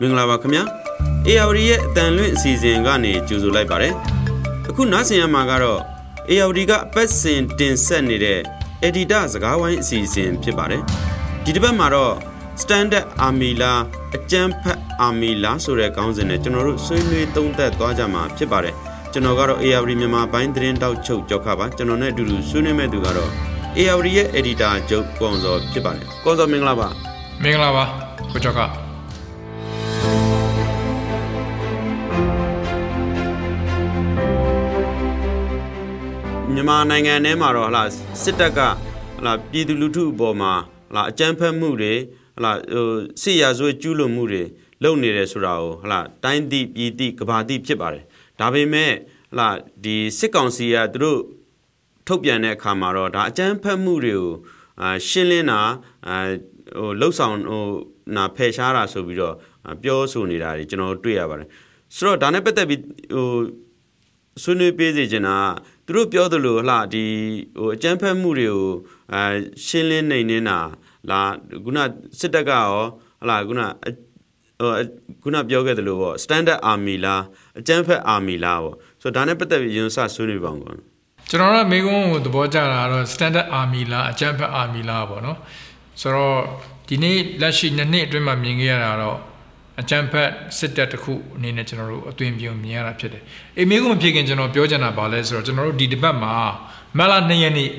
မင်္ဂလာပါခင်ဗျာ ARD ရဲ့အတန်လွင့်အစီအစဉ်ကနေကြိုဆိုလိုက်ပါတယ်အခုနားဆင်ရမှာကတော့ ARD ကအပတ်စဉ်တင်ဆက်နေတဲ့ Editor စကားဝိုင်းအစီအစဉ်ဖြစ်ပါတယ်ဒီတစ်ပတ်မှာတော့ Standard Army လားအကျန်းဖတ် Army လားဆိုတဲ့ခေါင်းစဉ်နဲ့ကျွန်တော်တို့ဆွေးနွေးသုံးသပ်သွားကြမှာဖြစ်ပါတယ်ကျွန်တော်ကတော့ ARD မြန်မာပိုင်းသတင်းတောက်ချုပ်ကြောက်ခပါကျွန်တော်နဲ့အတူတူဆွေးနွေးမဲ့သူကတော့ ARD ရဲ့ Editor ကျုပ်ကွန်စော်ဖြစ်ပါတယ်ကွန်စော်မင်္ဂလာပါမင်္ဂလာပါကိုကျော်က မြန်မာနိုင်ငံထဲမှာတော့ဟလာစစ်တပ်ကဟလာပြည်သူလူထုအပေါ်မှာဟလာအကြမ်းဖက်မှုတွေဟလာဟိုစစ်ရာဇဝတ်ကျူးလွန်မှုတွေလုပ်နေတယ်ဆိုတာကိုဟလာတိုင်းသည့်ပြည်သည့်ကဘာသည့်ဖြစ်ပါတယ်ဒါပေမဲ့ဟလာဒီစစ်ကောင်စီကသူတို့ထုတ်ပြန်တဲ့အခါမှာတော့ဒါအကြမ်းဖက်မှုတွေကိုအာရှင်းလင်းတာအာဟိုလှုပ်ဆောင်ဟိုနာဖယ်ရှားတာဆိုပြီးတော့ပြောဆိုနေတာတွေကျွန်တော်တွေ့ရပါတယ်ဆိုတော့ဒါနဲ့ပတ်သက်ပြီးဟိုဆွေးနွေးပေးစေချင်တာ သူတို့ပြောသလိုဟလာဒီဟိုအကြမ်းဖက်မှုတွေကိုအဲရှင်းလင်းနေနေတာလာခုနစစ်တပ်ကရောဟလာခုနဟိုခုနပြောခဲ့သလိုပေါ့ standard army လားအကြမ်းဖက် army လားပေါ့ဆိုတော့ဒါနဲ့ပတ်သက်ပြီးရင်စဆွေးနွေးပါအောင်ကွာကျွန်တော်တို့မိကုန်းကိုသဘောကျတာကတော့ standard army လားအကြမ်းဖက် army လားပေါ့နော်ဆိုတော့ဒီနေ့လက်ရှိနှစ်နှစ်အတွင်းမှာမြင်ခဲ့ရတာတော့ အကြမ်းဖက်စစ်တပ်တစ်ခုအနေနဲ့ကျွန်တော်တို့အသွင်ပြုံမြင်ရတာဖြစ်တယ်။အေးမိကုန်းမဖြစ်ခင်ကျွန်တော်ပြောချင်တာပါလဲဆိုတော့ကျွန်တော်တို့ဒီတစ်ပတ်မှာမက်လာ2ရက်နေ့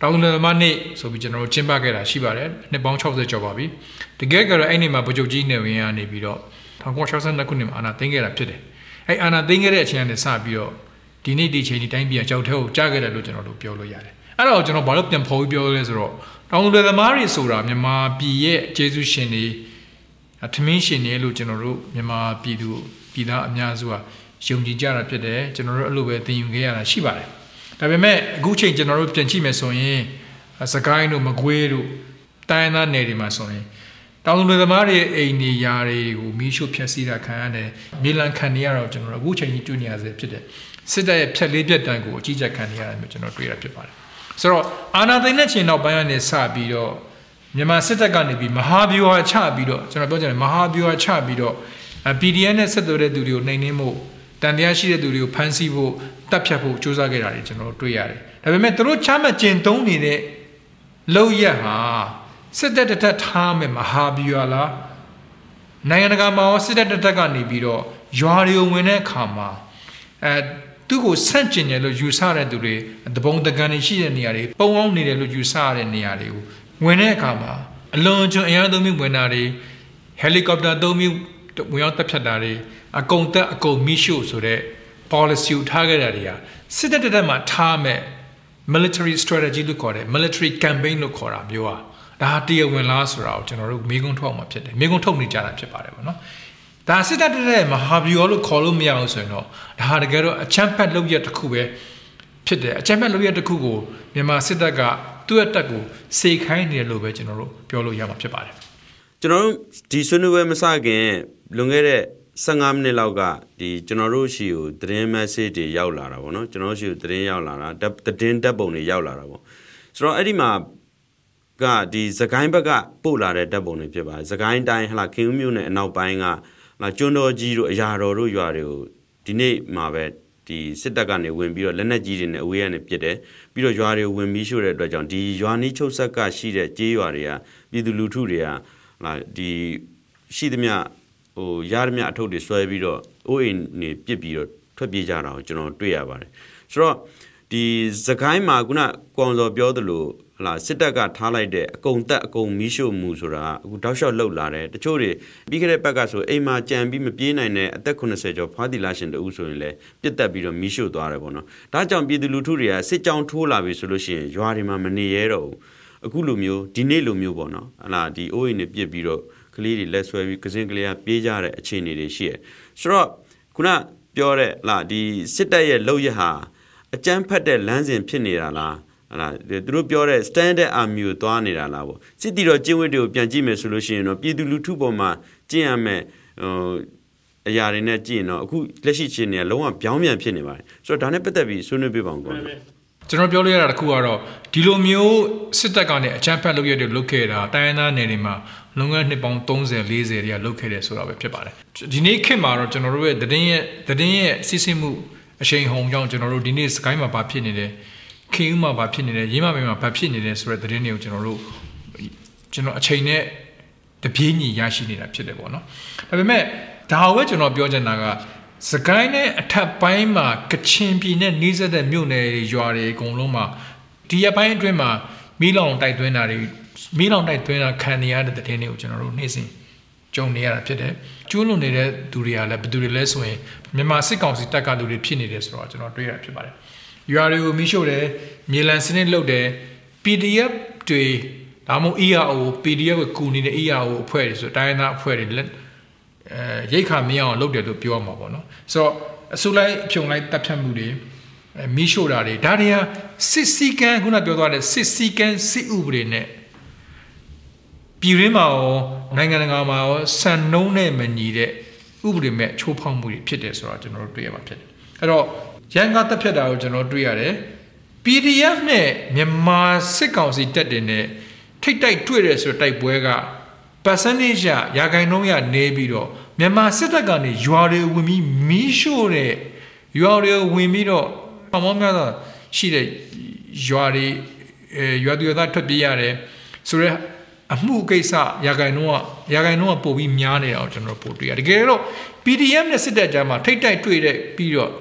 တောင်သူလယ်သမားနေ့ဆိုပြီးကျွန်တော်တို့ကျင်းပခဲ့တာရှိပါတယ်။နှစ်ပေါင်း60ကျော်ပါပြီ။တကယ်ကတော့အဲ့ဒီမှာဗိုလ်ချုပ်ကြီးနေဝင်ကနေပြီးတော့1962ခုနှစ်မှာအာဏာသိမ်းခဲ့တာဖြစ်တယ်။အဲ့အာဏာသိမ်းခဲ့တဲ့အချိန်ကနေစပြီးတော့ဒီနေ့ဒီချိန်ဒီတိုင်းပြည်ကြောက်ထဲကိုကြားခဲ့တယ်လို့ကျွန်တော်တို့ပြောလို့ရတယ်။အဲ့တော့ကျွန်တော်ဘာလို့ပြန်ဖော်ပြီးပြောလဲဆိုတော့တောင်သူလယ်သမားတွေဆိုတာမြန်မာပြည်ရဲ့ကျေးဇူးရှင်တွေ ထမင်းရှင်တွေလို့ကျွန်တော်တို့မြန်မာပြည်သူပြည်သားအများစုကယုံကြည်ကြတာဖြစ်တယ်ကျွန်တော်တို့အဲ့လိုပဲသင်ယူခဲ့ရတာရှိပါတယ်ဒါပေမဲ့အခုချိန်ကျွန်တော်တို့ပြန်ကြည့်မယ်ဆိုရင်စကိုင်းတို့မကွေးတို့တိုင်းသားနယ်တွေမှာဆိုရင်တောင်သူတွေသမားတွေအိမ်နေရာတွေကိုမီးရှို့ဖျက်ဆီးတာခံရတယ်မြေလံခံနေရတော့ကျွန်တော်တို့အခုချိန်ကြီးတွေ့နေရစေဖြစ်တယ်စစ်တပ်ရဲ့ဖြက်လေးပြက်တန်းကိုအကြီးကျယ်ခံနေရတယ်မျိုးကျွန်တော်တွေ့ရဖြစ်ပါတယ်ဆိုတော့အာနာသိန်းတဲ့ချိန်နောက်ပိုင်းကနေစပြီးတော့ မြန်မာစစ်တပ်ကနေပြီးမဟာဗျူဟာချပြီးတော့ကျွန်တော်ပြောချင်တယ်မဟာဗျူဟာချပြီးတော့ PDF နဲ့ဆက်သွယ်တဲ့သူတွေကိုနှိမ်နင်းဖို့တန်တရားရှိတဲ့သူတွေကိုဖမ်းဆီးဖို့တပ်ဖြတ်ဖို့ကြိုးစားခဲ့တာတွေကျွန်တော်တို့တွေ့ရတယ်။ဒါပေမဲ့သူတို့ချမှတ်ကျင့်သုံးနေတဲ့လောက်ရက်ဟာစစ်တပ်တစ်ထက်ထားမဲ့မဟာဗျူဟာလားနိုင်ငံတကာမှာရောစစ်တပ်တစ်ထက်ကနေပြီးတော့ရွာတွေကိုဝင်တဲ့အခါမှာအဲသူ့ကိုဆန့်ကျင်တယ်လို့ယူဆတဲ့သူတွေတပုံတကန်တွေရှိတဲ့နေရာတွေပုံအောင်နေတယ်လို့ယူဆရတဲ့နေရာတွေကို ဝင်တဲ့အခါမှာအလွန်ကျွံအရာသုံးမျိုးဝင်တာတွေဟယ်လီကော်ပတာသုံးမျိုးဝင်ရောက်တက်ဖြတ်တာတွေအကုံတက်အကုံမီရှို့ဆိုတဲ့ policy ကိုထားခဲ့တာတွေဟာစစ်တပ်တက်မှာထားမဲ့ military strategy လို့ခေါ်တယ် military campaign လို့ခေါ်တာမျိုးอ่ะဒါဟာတရားဝင်လားဆိုတာကိုကျွန်တော်တို့မေးခွန်းထုတ်အောင်မှာဖြစ်တယ်မေးခွန်းထုတ်နေကြတာဖြစ်ပါတယ်ဗောနော်ဒါစစ်တပ်တက်မဟာဗျူဟာလို့ခေါ်လို့မရဘူးဆိုရင်တော့ဒါဟာတကယ်တော့အချမ်းဖက်လုပ်ရတစ်ခုပဲဖြစ်တယ်အချမ်းဖက်လုပ်ရတစ်ခုကိုမြန်မာစစ်တပ်က သူ့ရဲ့တက်ကိုစေခိုင်းနေတယ်လို့ပဲကျွန်တော်တို့ပြောလို့ရမှာဖြစ်ပါတယ်ကျွန်တော်တို့ဒီဆွေးနွေးပွဲမစခင်လွန်ခဲ့တဲ့15မိနစ်လောက်ကဒီကျွန်တော်တို့ရှိကိုသတင်း message တွေရောက်လာတာပေါ့နော်ကျွန်တော်ရှိကိုသတင်းရောက်လာတာသတင်းဓာတ်ပုံတွေရောက်လာတာပေါ့ဆိုတော့အဲ့ဒီမှာကဒီသခိုင်းဘက်ကပို့လာတဲ့ဓာတ်ပုံတွေဖြစ်ပါတယ်သခိုင်းတိုင်းဟလာခင်ဦးမြို့နယ်အနောက်ပိုင်းကလာကျွန်းတော်ကြီးတို့အရာတော်တို့ရွာတွေကိုဒီနေ့မှာပဲ ဒီစစ်တပ်ကနေဝင်ပြီးတော့လက်နက်ကြီးတွေနဲ့အဝေးကနေပစ်တယ်ပြီးတော့ရွာတွေဝင်ပြီးရှို့တဲ့အတွက်ကြောင့်ဒီရွာနီးချုပ်ဆက်ကရှိတဲ့ကြေးရွာတွေကပြည်သူလူထုတွေကဟာဒီရှိသမျှဟိုရသမျှအထုပ်တွေဆွဲပြီးတော့အိုးအိမ်နေပစ်ပြီးတော့ထွက်ပြေးကြတာကိုကျွန်တော်တွေ့ရပါတယ်ဆိုတော့ဒီသခိုင်းမှာခုနကွန်စော်ပြောသလို ဟလာစစ်တပ်ကထားလိုက်တဲ့အကုံတက်အကုံမီးရှို့မှုဆိုတာအခုတောက်လျှောက်လှုပ်လာတယ်တချို့တွေပြီးခဲ့တဲ့ဘက်ကဆိုအိမ်မှာကြံပြီးမပြေးနိုင်တဲ့အသက်80ကျော်ဖွားတီလာရှင်တူဆိုရင်လည်းပြစ်တက်ပြီးတော့မီးရှို့သွားတယ်ပေါ့နော်ဒါကြောင့်ပြည်သူလူထုတွေကစစ်ကြောင်ထိုးလာပြီဆိုလို့ရှိရင်ရွာတွေမှာမနေရတော့ဘူးအခုလိုမျိုးဒီနေ့လိုမျိုးပေါ့နော်ဟလာဒီအိုးအိမ်တွေပြစ်ပြီးတော့ကလေးတွေလက်ဆွဲပြီးကစင်းကလေးကပြေးကြတဲ့အခြေအနေတွေရှိရဆိုတော့ခုနပြောတဲ့လာဒီစစ်တပ်ရဲ့လောက်ရဟာအကြမ်းဖက်တဲ့လမ်းစဉ်ဖြစ်နေတာလား ဟာလားသူတို့ပြောတဲ့ standard army ကိုသွားနေတာလားပေါ့စစ်တီတော်ကျင့်ဝတ်တွေကိုပြန်ကြည့်မယ်ဆိုလို့ရှိရင်တော့ပြည်သူလူထုပေါ်မှာကျင့်ရမယ်ဟိုအရာတွေနဲ့ကြည့်ရင်တော့အခုလက်ရှိချင်းနေလုံးဝပြောင်းပြန်ဖြစ်နေပါတယ်ဆိုတော့ဒါနဲ့ပတ်သက်ပြီးဆွေးနွေးပြပါအောင်ကောကျွန်တော်ပြောလို့ရတာတခုကတော့ဒီလိုမျိုးစစ်တပ်ကနေအချမ်းဖက်လုပ်ရတဲ့လုပ်ခဲ့တာတိုင်းရင်းသားနယ်တွေမှာလွန်ခဲ့တဲ့နှစ်ပေါင်း30 40တွေကလုပ်ခဲ့တယ်ဆိုတာပဲဖြစ်ပါတယ်ဒီနေ့ခေတ်မှာတော့ကျွန်တော်တို့ရဲ့သတင်းရဲ့သတင်းရဲ့စစ်စစ်မှုအရှိန်ဟုန်ကြောင့်ကျွန်တော်တို့ဒီနေ့စကိုင်းမှာဘာဖြစ်နေလဲ ခေဦးမှာဘာဖြစ်နေလဲရေးမမိန်မှာဘာဖြစ်နေလဲဆိုတဲ့သတင်းတွေကိုကျွန်တော်တို့ကျွန်တော်အချိန်နဲ့တပြေးညီရရှိနေတာဖြစ်တယ်ပေါ့နော်ဒါပေမဲ့ဒါဝဲကျွန်တော်ပြောချင်တာကစကိုင်းနဲ့အထက်ပိုင်းမှာကချင်ပြည်နဲ့နှီးစက်တဲ့မြို့နယ်တွေရွာတွေအကုန်လုံးမှာဒီရပိုင်းအတွင်းမှာမီးလောင်တိုက်သွင်းတာတွေမီးလောင်တိုက်သွင်းတာခံနေရတဲ့တဲ့တွေကိုကျွန်တော်တို့နေ့စဉ်ကြုံနေရတာဖြစ်တယ်ကျိုးလွန်နေတဲ့သူတွေကလည်းဘယ်သူတွေလဲဆိုရင်မြန်မာစစ်ကောင်စီတပ်ကလူတွေဖြစ်နေတယ်ဆိုတော့ကျွန်တော်တွေ့ရဖြစ်ပါတယ် ရွာတွေကိုမီးရှို့တယ်မြေလံစနစ်လုပ်တယ် PDF တွေဒါမှမဟုတ် ERO PDF ကိုကူနေတဲ့ ERO အဖွဲ့တွေဆိုတိုင်းသားအဖွဲ့တွေလက်အဲရိတ်ခါမင်းအောင်လုပ်တယ်လို့ပြောရမှာပေါ့နော်ဆိုတော့အစုလိုက်ဖြုံလိုက်တပ်ဖြတ်မှုတွေမီးရှို့တာတွေဒါတွေကစစ်စီကံခုနပြောသွားတဲ့စစ်စီကံစစ်ဥပဒေနဲ့ပြည်ရင်းမှာရောနိုင်ငံတကာမှာရောစံနှုံးနဲ့မညီတဲ့ဥပဒေမဲ့ချိုးဖောက်မှုတွေဖြစ်တယ်ဆိုတော့ကျွန်တော်တို့တွေ့ရမှာဖြစ်တယ်အဲ့တော့ ရန်ကားတပ်ဖြတ်တာကိုကျွန်တော်တွေ့ရတယ် PDF နဲ့မြန်မာစစ်ကောင်စီတက်တင်နဲ့ထိတ်တိုက်တွေ့တယ်ဆိုတော့တိုက်ပွဲက percentage ရရာခိုင်နှုန်းရနေပြီးတော့မြန်မာစစ်တပ်ကနေရွာတွေဝင်ပြီးမီးရှို့တဲ့ရွာတွေဝင်ပြီးတော့အမောများသောရှိတဲ့ရွာတွေအဲရွာတွေသားထွက်ပြေးရတယ်ဆိုတော့အမှုကိစ္စရာဂိုင်နှုန်းကရာဂိုင်နှုန်းကပို့ပြီးများနေတာကိုကျွန်တော်ပို့တွေ့ရတကယ်တော့ PDM နဲ့စစ်တပ်ကြားမှာထိတ်တိုက်တွေ့တဲ့ပြီးတော့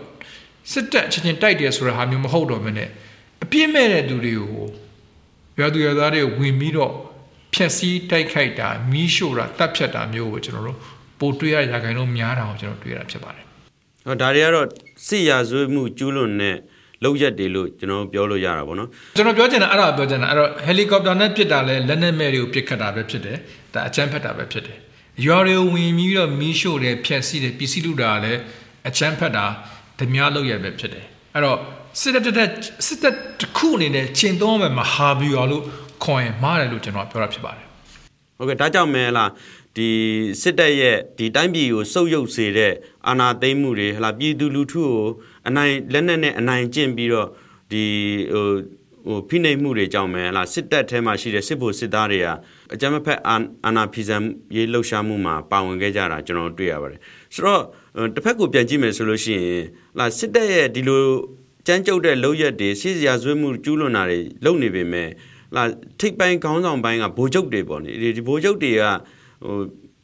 စစ်တပ်ချင်းချင်းတိုက်တယ်ဆိုတဲ့ဟာမျိုးမဟုတ်တော့မနဲ့အပြစ်မဲ့တဲ့သူတွေကိုရွာသူရွာသားတွေဝင်ပြီးတော့ဖြက်စီးတိုက်ခိုက်တာမီးရှို့တာတပ်ဖြတ်တာမျိုးကိုကျွန်တော်တို့ပို့တွေ့ရရာဂိုင်နှုန်းများတာကိုကျွန်တော်တွေ့ရတာဖြစ်ပါတယ်ဟောဒါတွေကတော့စစ်ရာဇဝတ်မှုကျူးလွန်တဲ့လောက်ရက်တွေလို့ကျွန်တော်ပြောလို့ရတာပေါ့နော်ကျွန်တော်ပြောချင်တာအဲ့ဒါပြောချင်တာအဲ့တော့ဟယ်လီကော်ပတာနဲ့ပစ်တာလဲလက်နက်မဲ့တွေကိုပစ်ခတ်တာပဲဖြစ်တယ်ဒါအချမ်းဖက်တာပဲဖြစ်တယ်ရွာတွေဝင်ပြီးတော့မီးရှို့တယ်ဖျက်ဆီးတယ်ပစ္စည်းလူတာလည်းအချမ်းဖက်တာ ဓမြလောက်ရက်ပဲဖြစ်တယ်အဲ့တော့စစ်တပ်တက်စစ်တပ်တစ်ခုအနေနဲ့ကျင့်သုံးမဲ့မဟာဗျူဟာလို့ခေါ်ရင်မှားတယ်လို့ကျွန်တော်ပြောတာဖြစ်ပါတယ်ဟုတ်ကဲ့ဒါကြောင့်မဲလားဒီစစ်တပ်ရဲ့ဒီတိုင်းပြည်ကိုစုပ်ယုပ်စေတဲ့အာဏာသိမ်းမှုတွေဟလာပြည်သူလူထုကိုအနိုင်လက်နက်နဲ့အနိုင်ကျင့်ပြီးတော့ဒီဟိုဟိုဖိနှိပ်မှုတွေကြောင့်ပဲဟလာစစ်တပ်ထဲမှာရှိတဲ့စစ်ဗိုလ်စစ်သားတွေကအကြမ်းဖက်အာဏာဖီဆန်ရေးလှုပ်ရှားမှုမှာပါဝင်ခဲ့ကြတာကျွန်တော်တွေ့ရပါတယ်ဆိုတော့ တစ်ဖက်ကိုပြန်ကြည့်မယ်ဆိုလို့ရှိရင်ဟလာစစ်တပ်ရဲ့ဒီလိုကြမ်းကြုတ်တဲ့လုပ်ရက်တွေစစ်စရာဇွဲမှုကျူးလွန်တာတွေလုပ်နေပေမဲ့လာထိပ်ပိုင်းခေါင်းဆောင်ပိုင်းကဗိုလ်ချုပ်တွေပေါ့နိဒီဗိုလ်ချုပ်တွေကဟို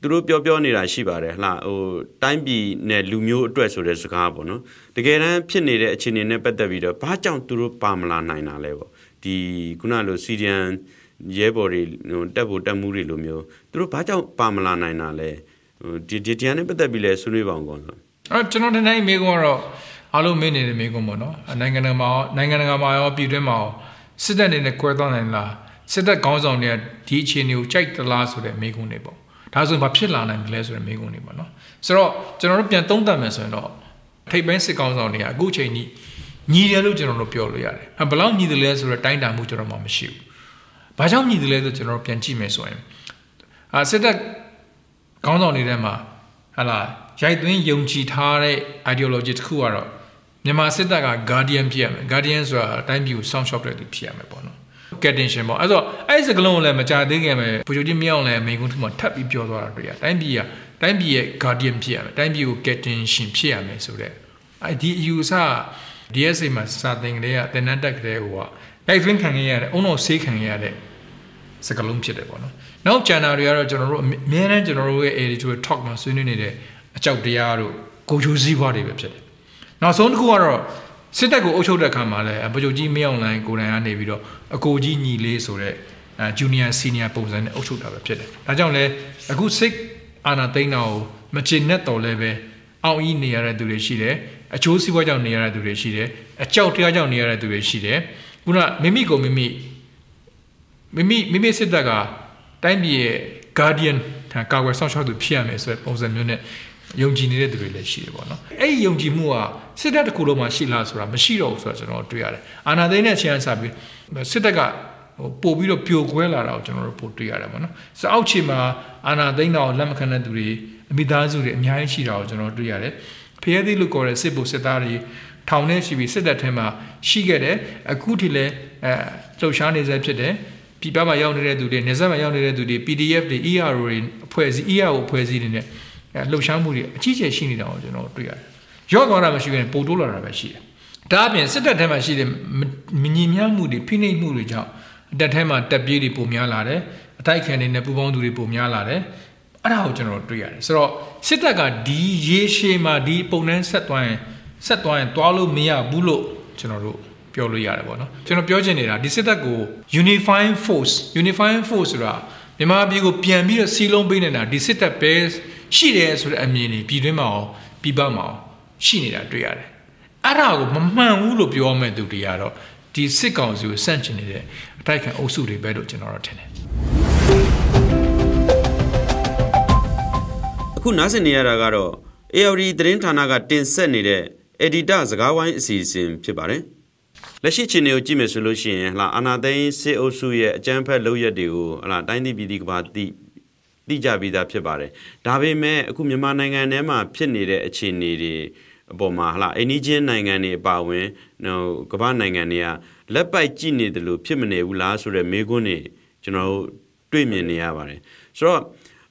သူတို့ပြောပြောနေတာရှိပါတယ်ဟလားဟိုတိုင်းပြည်နဲ့လူမျိုးအတွက်ဆိုတဲ့စကားပေါ့နော်တကယ်တမ်းဖြစ်နေတဲ့အခြေအနေနဲ့ပတ်သက်ပြီးတော့ဘာကြောင့်သူတို့ပါမလာနိုင်တာလဲပေါ့ဒီခုနလိုစီရီယန်ရဲဘော်တွေဟိုတက်ဖို့တက်မှုတွေလိုမျိုးသူတို့ဘာကြောင့်ပါမလာနိုင်တာလဲဟို ဒီဒီတရားနဲ့ပတ်သက်ပြီးလဲဆွေးနွေးပါအောင်ကောဆိုအဲကျွန်တော်တနေ့မေးခွန်းကတော့အားလုံးမေးနေတဲ့မေးခွန်းပေါ့နော်နိုင်ငံတကာမှာနိုင်ငံတကာမှာရောပြည်တွင်းမှာရောစစ်တပ်နေနဲ့ကွဲသွားနိုင်လားစစ်တပ်ခေါင်းဆောင်တွေကဒီအခြေအနေကိုကြိုက်သလားဆိုတဲ့မေးခွန်းတွေပေါ့ဒါဆိုရင်ဘာဖြစ်လာနိုင်မလဲဆိုတဲ့မေးခွန်းတွေပေါ့နော်ဆိုတော့ကျွန်တော်တို့ပြန်သုံးသပ်မယ်ဆိုရင်တော့ထိပ်ပိုင်းစစ်ကောင်ဆောင်တွေကအခုချိန်ကြီးညီတယ်လို့ကျွန်တော်တို့ပြောလို့ရတယ်။ဘယ်လောက်ညီတယ်လဲဆိုတော့တိုင်းတာမှုကျွန်တော်မှမရှိဘူး။ဘာကြောင့်ညီတယ်လဲဆိုကျွန်တော်တို့ပြန်ကြည့်မယ်ဆိုရင်အာစစ်တပ် ခေါင်းဆောင်တွေထဲမှာဟာလာရိုက်သွင်းယုံကြည်ထားတဲ့ ideology တစ်ခုကတော့မြန်မာစစ်တပ်က guardian ဖြစ်ရမယ် guardian ဆိုတာအတိုင်းပြည်ကိုစောင့်ရှောက်တဲ့သူဖြစ်ရမယ်ပေါ့နော်ကက်တင်ရှင်ပေါ့အဲ့တော့အဲ့ဒီစကလုံးကိုလည်းမကြသေးခင်ပဲပူချိုကြီးမြောက်လည်းမိကုန်းထမထပ်ပြီးပြောသွားတာတွေ့ရတိုင်းပြည်ကတိုင်းပြည်ရဲ့ guardian ဖြစ်ရမယ်တိုင်းပြည်ကိုကက်တင်ရှင်ဖြစ်ရမယ်ဆိုတော့အဲ့ဒီအယူအဆ DSA မှာစာသင်ကလေးကတင်နန်းတက်ကလေးဟိုကတိုက်ဖင်းခံရရတဲ့အုံတော်ဆေးခံရရတဲ့ စကလုံးဖြစ်တယ်ပေါ့နော်နောက်ကျန်တာတွေကတော့ကျွန်တော်တို့အများနဲ့ကျွန်တော်တို့ရဲ့ editorial talk မှာဆွေးနွေးနေတဲ့အကြောက်တရားတို့ကိုချိုစည်းပွားတွေပဲဖြစ်တယ်နောက်ဆုံးတစ်ခုကတော့စစ်တပ်ကိုအုပ်ချုပ်တဲ့အခါမှာလည်းဗိုလ်ချုပ်ကြီးမင်းအောင်လှိုင်ကိုယ်တိုင်ကနေပြီးတော့အကိုကြီးညီလေးဆိုတဲ့အဲဂျူနီယာစီနီယာပုံစံနဲ့အုပ်ချုပ်တာပဲဖြစ်တယ်။ဒါကြောင့်လည်းအခုစစ်အာဏာသိမ်းတာကိုမချေနဲ့တော်လည်းပဲအောက်ကြီးနေရတဲ့သူတွေရှိတယ်။အချိုးစီးပွားကြောင့်နေရတဲ့သူတွေရှိတယ်။အကြောက်တရားကြောင့်နေရတဲ့သူတွေရှိတယ်။ခုနမိမိကိုမိမိ မိမိမိမိစစ်တပ်ကတိုင်းပြည်ရဲ့ guardian ကာကွယ်ဆောင်ရှောက်သူဖြစ်ရမယ်ဆိုတဲ့ပုံစံမျိုးနဲ့ယုံကြည်နေတဲ့သူတွေလည်းရှိတယ်ပေါ့နော်အဲ့ဒီယုံကြည်မှုကစစ်တပ်တစ်ခုလုံးမှာရှိလားဆိုတာမရှိတော့ဘူးဆိုတာကျွန်တော်တွေ့ရတယ်အာဏာသိမ်းတဲ့အချိန်အစပြီးစစ်တပ်ကဟိုပို့ပြီးတော့ပြိုကွဲလာတာကိုကျွန်တော်တို့ပို့တွေ့ရတယ်ပေါ့နော်စအောက်ခြေမှာအာဏာသိမ်းတာကိုလက်မခံတဲ့သူတွေအမိသားစုတွေအများကြီးရှိတာကိုကျွန်တော်တွေ့ရတယ်ဖျဲသီးလို့ခေါ်တဲ့စစ်ဗိုလ်စစ်သားတွေထောင်ထဲရှိပြီးစစ်တပ်ထဲမှာရှိခဲ့တယ်အခုထိလည်းအဲလှုပ်ရှားနေစေဖြစ်တယ် ပြည်ပမှာရောက်နေတဲ့သူတွေနေဆက်မှာရောက်နေတဲ့သူတွေ PDF တွေ ER တွေအဖွဲ့အစည်း ER ကိုအဖွဲ့အစည်းတွေနဲ့လှုပ်ရှားမှုတွေအကြီးကျယ်ရှိနေတာကိုကျွန်တော်တွေ့ရတယ်။ရော့သွားတာမရှိဘဲနဲ့ပိုတိုးလာတာပဲရှိတယ်။ဒါအပြင်စစ်တပ်ထဲမှာရှိတဲ့မညီမျှမှုတွေဖိနှိပ်မှုတွေကြောင့်အတက်ထဲမှာတက်ပြေးတွေပုံများလာတယ်။အတိုက်ခံတွေနဲ့ပူပေါင်းသူတွေပုံများလာတယ်။အဲ့ဒါကိုကျွန်တော်တွေ့ရတယ်။ဆိုတော့စစ်တပ်ကဒီရေရှည်မှာဒီပုံနှန်းဆက်သွားရင်ဆက်သွားရင်တွားလို့မရဘူးလို့ကျွန်တော်တို့ ပြောလို့ရတယ်ပေါ့နော်ကျွန်တော်ပြောချင်နေတာဒီစစ်တပ်ကို unifying force unifying force ဆိုတာမြန်မာပြည်ကိုပြန်ပြီးတော့စီလုံးပေးနေတာဒီစစ်တပ်ပဲရှိတယ်ဆိုတဲ့အမြင်တွေပြည်တွင်းမှာအောင်ပြည်ပမှာအောင်ရှိနေတာတွေ့ရတယ်အဲ့ဒါကိုမမှန်ဘူးလို့ပြောမဲ့သူတွေကတော့ဒီစစ်ကောင်စီကိုစန့်ကျင်နေတဲ့အတိုက်ခံအုပ်စုတွေပဲလို့ကျွန်တော်တို့ထင်တယ်အခုနားဆင်နေရတာကတော့ ARD သတင်းဌာနကတင်ဆက်နေတဲ့ editor စကားဝိုင်းအစီအစဉ်ဖြစ်ပါတယ် လက်ရှိချိန်တွေကိုကြည့်မယ်ဆိုလို့ရှိရင်ဟလာအာနာသိန်းစစ်အုပ်စုရဲ့အကြမ်းဖက်လုပ်ရက်တွေကိုဟလာတိုင်းပြည်ပြည်ကဘာတိတိကြပြီးသားဖြစ်ပါတယ်ဒါပေမဲ့အခုမြန်မာနိုင်ငံထဲမှာဖြစ်နေတဲ့အခြေအနေတွေအပေါ်မှာဟလာအိန္ဒိချင်းနိုင်ငံတွေအပါအဝင်ဟိုကမ္ဘာနိုင်ငံတွေကလက်ပိုက်ကြည့်နေတယ်လို့ဖြစ်မနေဘူးလားဆိုတော့မေးခွန်းတွေကျွန်တော်တို့တွေ့မြင်နေရပါတယ်ဆိုတော့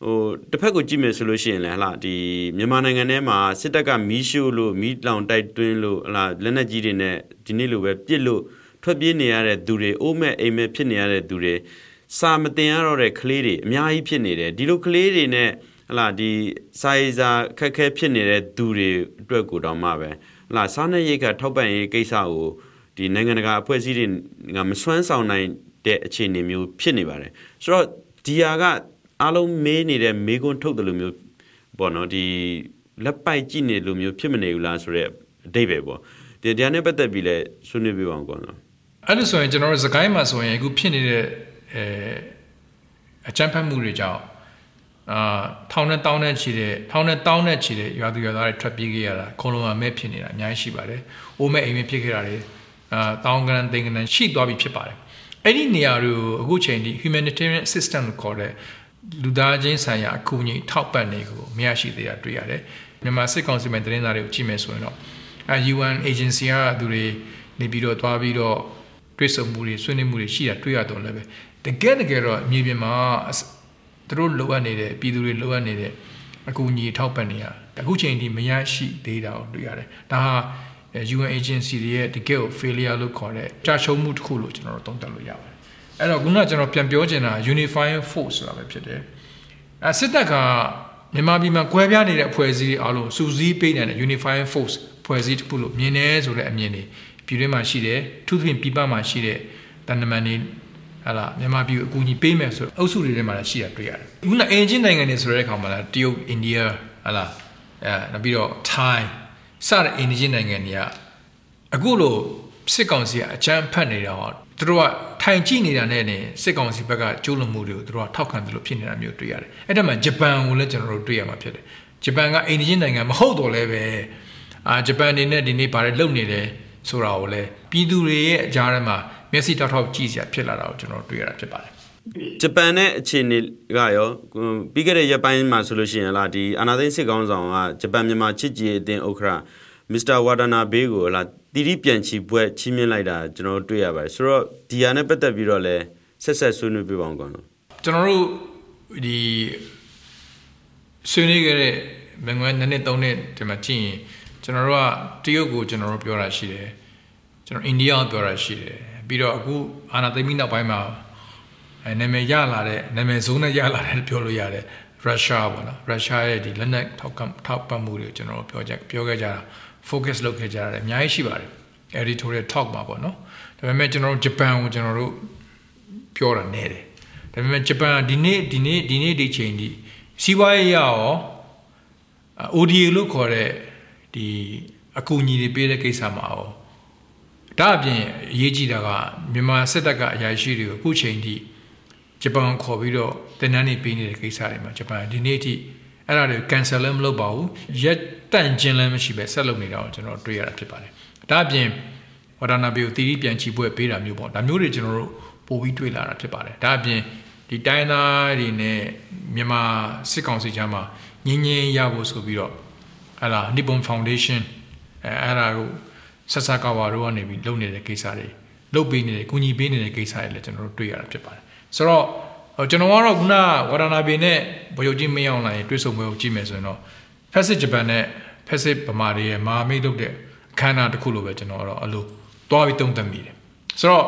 ဟိုတစ်ဖက်ကိုကြည့်မယ်ဆိုလို့ရှိရင်လည်းဟလာဒီမြန်မာနိုင်ငံထဲမှာစစ်တပ်ကမီးရှို့လို့မီးလောင်တိုက်တွင်းလို့ဟလာလက်နက်ကြီးတွေနဲ့ဒီနေ့လိုပဲပြစ်လို့ထွက်ပြေးနေရတဲ့သူတွေအိုးမဲ့အိမ်မဲ့ဖြစ်နေရတဲ့သူတွေစာမတင်ရတော့တဲ့ကလေးတွေအများကြီးဖြစ်နေတယ်ဒီလိုကလေးတွေနဲ့ဟလာဒီစာရေးစာခက်ခဲဖြစ်နေတဲ့သူတွေအတွက်ကိုတောင်မှပဲဟလာစားနေရိတ်ကထောက်ပံ့ရေးကိစ္စကိုဒီနိုင်ငံတကာအဖွဲ့အစည်းတွေကမစွမ်းဆောင်နိုင်တဲ့အခြေအနေမျိုးဖြစ်နေပါတယ်ဆိုတော့ဒီဟာက အားလုံးမေးနေတဲ့မေးခွန်းထုတ်တယ်လို့မျိုးပေါ့နော်ဒီလက်ပိုက်ကြည့်နေလို့မျိုးဖြစ်မနေဘူးလားဆိုတော့အတိတ်ပဲပေါ့ဒီတရားနဲ့ပတ်သက်ပြီးလဲဆွေးနွေးပြပါအောင်ကောနော်အဲ့လိုဆိုရင်ကျွန်တော်တို့စကိုင်းမှာဆိုရင်အခုဖြစ်နေတဲ့အဲအကြမ်းဖက်မှုတွေကြောင့်အာထောင်နဲ့တောင်းနဲ့ချီတဲ့ထောင်နဲ့တောင်းနဲ့ချီတဲ့ရွာသူရွာသားတွေထွက်ပြေးခဲ့ရတာခုံလုံးကမဲ့ဖြစ်နေတာအများကြီးရှိပါတယ်။အိုးမဲ့အိမ်မဲ့ဖြစ်ခဲ့တာတွေအာတောင်းကန်သိန်းကန်ရှိသွားပြီဖြစ်ပါတယ်။အဲ့ဒီနေရာတွေကိုအခုချိန်ထိ humanitarian assistance လို့ခေါ်တဲ့ လူသားချင်းဆိုင်ရာအကူအညီထောက်ပံ့နေကိုမရရှိသေးတာတွေ့ရတယ်။မြန်မာစစ်ကောင်စီမှသတင်းစာတွေကိုကြည့်မယ်ဆိုရင်တော့အဲ UN agency ကသူတွေနေပြီးတော့တွားပြီးတော့တွေ့ဆုံမှုတွေဆွေးနွေးမှုတွေရှိတာတွေ့ရတော့လည်းပဲတကယ်တကယ်တော့မြေပြင်မှာသူတို့လိုအပ်နေတဲ့ပြည်သူတွေလိုအပ်နေတဲ့အကူအညီထောက်ပံ့နေရအခုချိန်ထိမရရှိသေးတာကိုတွေ့ရတယ်။ဒါဟာ UN agency တွေရဲ့တကယ်ကို failure လို့ခေါ်တဲ့ကြာရှုံးမှုတစ်ခုလို့ကျွန်တော်တို့သုံးသပ်လို့ရပါတယ် အဲ့တော့ခုနကကျွန်တော်ပြန်ပြောချင်တာ unifying force ဆိုတာပဲဖြစ်တယ်အဲစစ်တပ်ကမြန်မာပြည်မှာကွဲပြားနေတဲ့အဖွဲ့အစည်းတွေအားလုံးစူးစီးပေးနေတဲ့ unifying force ဖွဲ့စည်းတစ်ခုလို့မြင်တယ်ဆိုတဲ့အမြင်တွေပြည်တွင်းမှာရှိတယ်သူသဖြင့်ပြည်ပမှာရှိတဲ့တန်တမန်တွေဟာလာမြန်မာပြည်ကိုအကူအညီပေးမယ်ဆိုတော့အုပ်စုတွေထဲမှာလည်းရှိတာတွေ့ရတယ်ခုနအင်ဂျင်နိုင်ငံတွေဆိုတဲ့အခါမှာလည်းတရုတ်အိန္ဒိယဟာလာအဲနောက်ပြီးတော့ Thai စတဲ့အင်ဂျင်နိုင်ငံတွေကအခုလိုစစ်ကောင်စီကအချမ်းဖတ်နေတာဟော သူတို့ကထိုင်ကြည့်နေတာနဲ့နေစစ်ကောင်စီဘက်ကကျိုးလွန်မှုတွေကိုသူတို့ကထောက်ခံတယ်လို့ဖြစ်နေတာမျိုးတွေ့ရတယ်။အဲ့ဒါမှဂျပန်ကိုလည်းကျွန်တော်တို့တွေ့ရမှာဖြစ်တယ်။ဂျပန်ကအိန္ဒိယနိုင်ငံမဟုတ်တော့လည်းပဲအာဂျပန်အနေနဲ့ဒီနေ့ဘာတွေလုပ်နေတယ်ဆိုတာကိုလည်းပြည်သူတွေရဲ့အကြားထဲမှာမျက်စိတောက်တောက်ကြည့်စရာဖြစ်လာတာကိုကျွန်တော်တွေ့ရတာဖြစ်ပါတယ်ဂျပန်နဲ့အခြေအနေကရောပြီးခဲ့တဲ့ရက်ပိုင်းမှာဆိုလို့ရှိရင်လားဒီအာနာသိန်းစစ်ကောင်းဆောင်ကဂျပန်မြန်မာချစ်ကြည်အသင်းဥက္ကဋ္ဌ မစ္စတာဝါဒနာဘေးကိုလားတီတီပြန်ချီဘွဲ့ချီးမြှင့်လိုက်တာကျွန်တော်တွေ့ရပါတယ်ဆိုတော့ဒီဟာနဲ့ပတ်သက်ပြီးတော့လဲဆက်ဆက်ဆွေးနွေးပြပါအောင်ကောနော်ကျွန်တော်တို့ဒီဆွေးနွေးခဲ့တဲ့မငွေနှစ်နှစ်သုံးနှစ်ဒီမှာကြည့်ရင်ကျွန်တော်တို့ကတရုတ်ကိုကျွန်တော်တို့ပြောတာရှိတယ်ကျွန်တော်အိန္ဒိယကိုပြောတာရှိတယ်ပြီးတော့အခုအာနာသိမိနောက်ပိုင်းမှာအဲနာမည်ရလာတဲ့နာမည်စုံနဲ့ရလာတဲ့ပြောလို့ရတယ် ရုရှားပေါ့နော်ရုရှားရဲ့ဒီလက်နက်ထောက်ကထောက်ပံ့မှုတွေကျွန်တော်တို့ပြောကြပြောခဲ့ကြတာ focus လုပ်ခဲ့ကြရတယ်အများကြီးရှိပါတယ် editorial talk မှာပေါ့နော်ဒါပေမဲ့ကျွန်တော်တို့ဂျပန်ကိုကျွန်တော်တို့ပြောတာနေတယ်ဒါပေမဲ့ဂျပန်ဒီနေ့ဒီနေ့ဒီနေ့ဒီချိန်ဒီစီးပွားရေးရော ODA လို့ခေါ်တဲ့ဒီအကူအညီတွေပေးတဲ့ကိစ္စမှာရောဒါအပြင်အရေးကြီးတာကမြန်မာစစ်တပ်ကအရာရှိတွေကိုအခုချိန်ထိ ဂျပန်ခေါ်ပြီးတော့တင်နန်းနေပေးနေတဲ့ကိစ္စတွေမှာဂျပန်ဒီနေ့အထိအဲ့ဒါတွေ cancel လည်းမလုပ်ပါဘူးရက်တန့်ခြင်းလည်းမရှိပဲဆက်လုပ်နေတာကိုကျွန်တော်တွေ့ရတာဖြစ်ပါတယ်ဒါအပြင်ဝဒါနာဘီကိုတီတီပြန်ချီပွဲပေးတာမျိုးပေါ့ဒါမျိုးတွေကျွန်တော်တို့ပို့ပြီးတွေ့လာတာဖြစ်ပါတယ်ဒါအပြင်ဒီတိုင်းသားတွေနဲ့မြန်မာစစ်ကောင်စီကြားမှာငင်းငင်းရဖို့ဆိုပြီးတော့ဟလာ Nippon Foundation အဲအဲ့ဒါကိုဆက်ဆက်ကဝါတို့ကနေပြီးလုပ်နေတဲ့ကိစ္စတွေလုပ်ပေးနေတဲ့ကုညီပေးနေတဲ့ကိစ္စတွေလည်းကျွန်တော်တို့တွေ့ရတာဖြစ်ပါတယ် ဆိုတော့ကျွန်တော်ကတော့ခုနဝါဒနာဘေနဲ့ဗိုလ်ချုပ်ကြီးမင်းအောင်လှိုင်တွေ့ဆုံပွဲကိုကြည့်မယ်ဆိုရင်တော့ဖက်စစ်ဂျပန်နဲ့ဖက်စစ်ဗမာတွေရဲ့မာမိတ်လုပ်တဲ့အခမ်းအနားတစ်ခုလိုပဲကျွန်တော်ကတော့အလိုသွားပြီးတုံ့တက်မိတယ်ဆိုတော့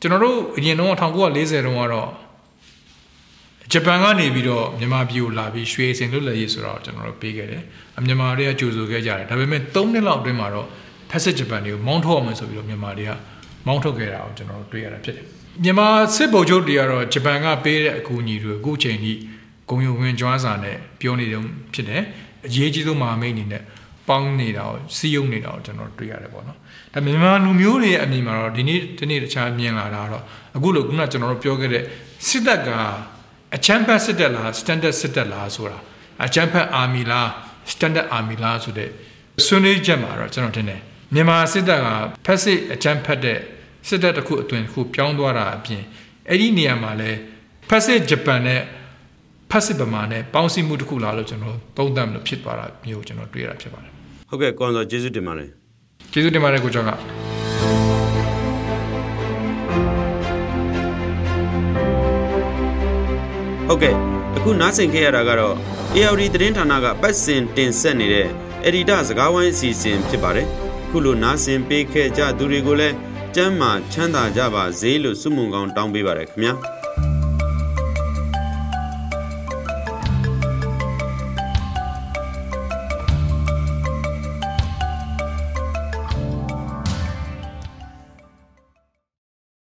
ကျွန်တော်တို့အရင်တော့1940တုန်းကတော့ဂျပန်ကနေပြီးတော့မြန်မာပြည်ကိုလာပြီးရွှေစင်လွတ်လပ်ရေးဆိုတော့ကျွန်တော်တို့ပေးခဲ့တယ်အမြန်မာတွေကကြိုဆိုခဲ့ကြတယ်ဒါပေမဲ့3နှစ်လောက်အတွင်းမှာတော့ဖက်စစ်ဂျပန်တွေကိုမောင်းထုတ်အောင်ဆိုပြီးတော့မြန်မာတွေကမောင်းထုတ်ခဲ့တာကိုကျွန်တော်တို့တွေ့ရတာဖြစ်တယ် မြန်မာစစ်ဗိုလ်ချုပ်တွေကတော့ဂျပန်ကပေးတဲ့အကူအညီတွေအခုချိန်ထိဂုံယုံဝင်ကြွားစာနဲ့ပြောနေတော့ဖြစ်တယ်အရေးကြီးဆုံးမဟာမိတ်အနေနဲ့ပေါင်းနေတာကိုစီးယုံနေတာကိုကျွန်တော်တွေ့ရတယ်ပေါ့နော်ဒါမြန်မာလူမျိုးတွေရဲ့အမြင်မှာတော့ဒီနေ့ဒီနေ့တခြားမြင်လာတာတော့အခုလိုခုနကျွန်တော်တို့ပြောခဲ့တဲ့စစ်တပ်ကအချမ်းဖတ်စစ်တပ်လား standard စစ်တပ်လားဆိုတာအချမ်းဖတ် army လား standard army လားဆိုတဲ့ဆွေးနွေးချက်မှာတော့ကျွန်တော်ထင်တယ်မြန်မာစစ်တပ်ကဖက်စစ်အချမ်းဖတ်တဲ့ စစ်တပ်တစ်ခုအသွင်တစ်ခုပြောင်းသွားတာအပြင်အဲ့ဒီနေရာမှာလဲဖက်စစ်ဂျပန်နဲ့ဖက်စစ်ဗမာနဲ့ပေါင်းစည်းမှုတစ်ခုလားလို့ကျွန်တော်သုံးသပ်လို့ဖြစ်သွားတာမျိုးကျွန်တော်တွေ့ရတာဖြစ်ပါတယ်ဟုတ်ကဲ့ကွန်ဆိုကျေးဇူးတင်ပါတယ်ကျေးဇူးတင်ပါတယ်ကိုကျော်ကဟုတ်ကဲ့အခုနားဆင်ခဲ့ရတာကတော့ ARD သတင်းဌာနကပတ်စဉ်တင်ဆက်နေတဲ့အက်ဒီတာစကားဝိုင်းအစီအစဉ်ဖြစ်ပါတယ်ခုလိုနားဆင်ပေးခဲ့ကြသူတွေကိုလည်း ကျမ်းမာချမ်းသာကြပါစေလို့ဆုမွန်ကောင်းတောင်းပေးပါရခင်ဗျာ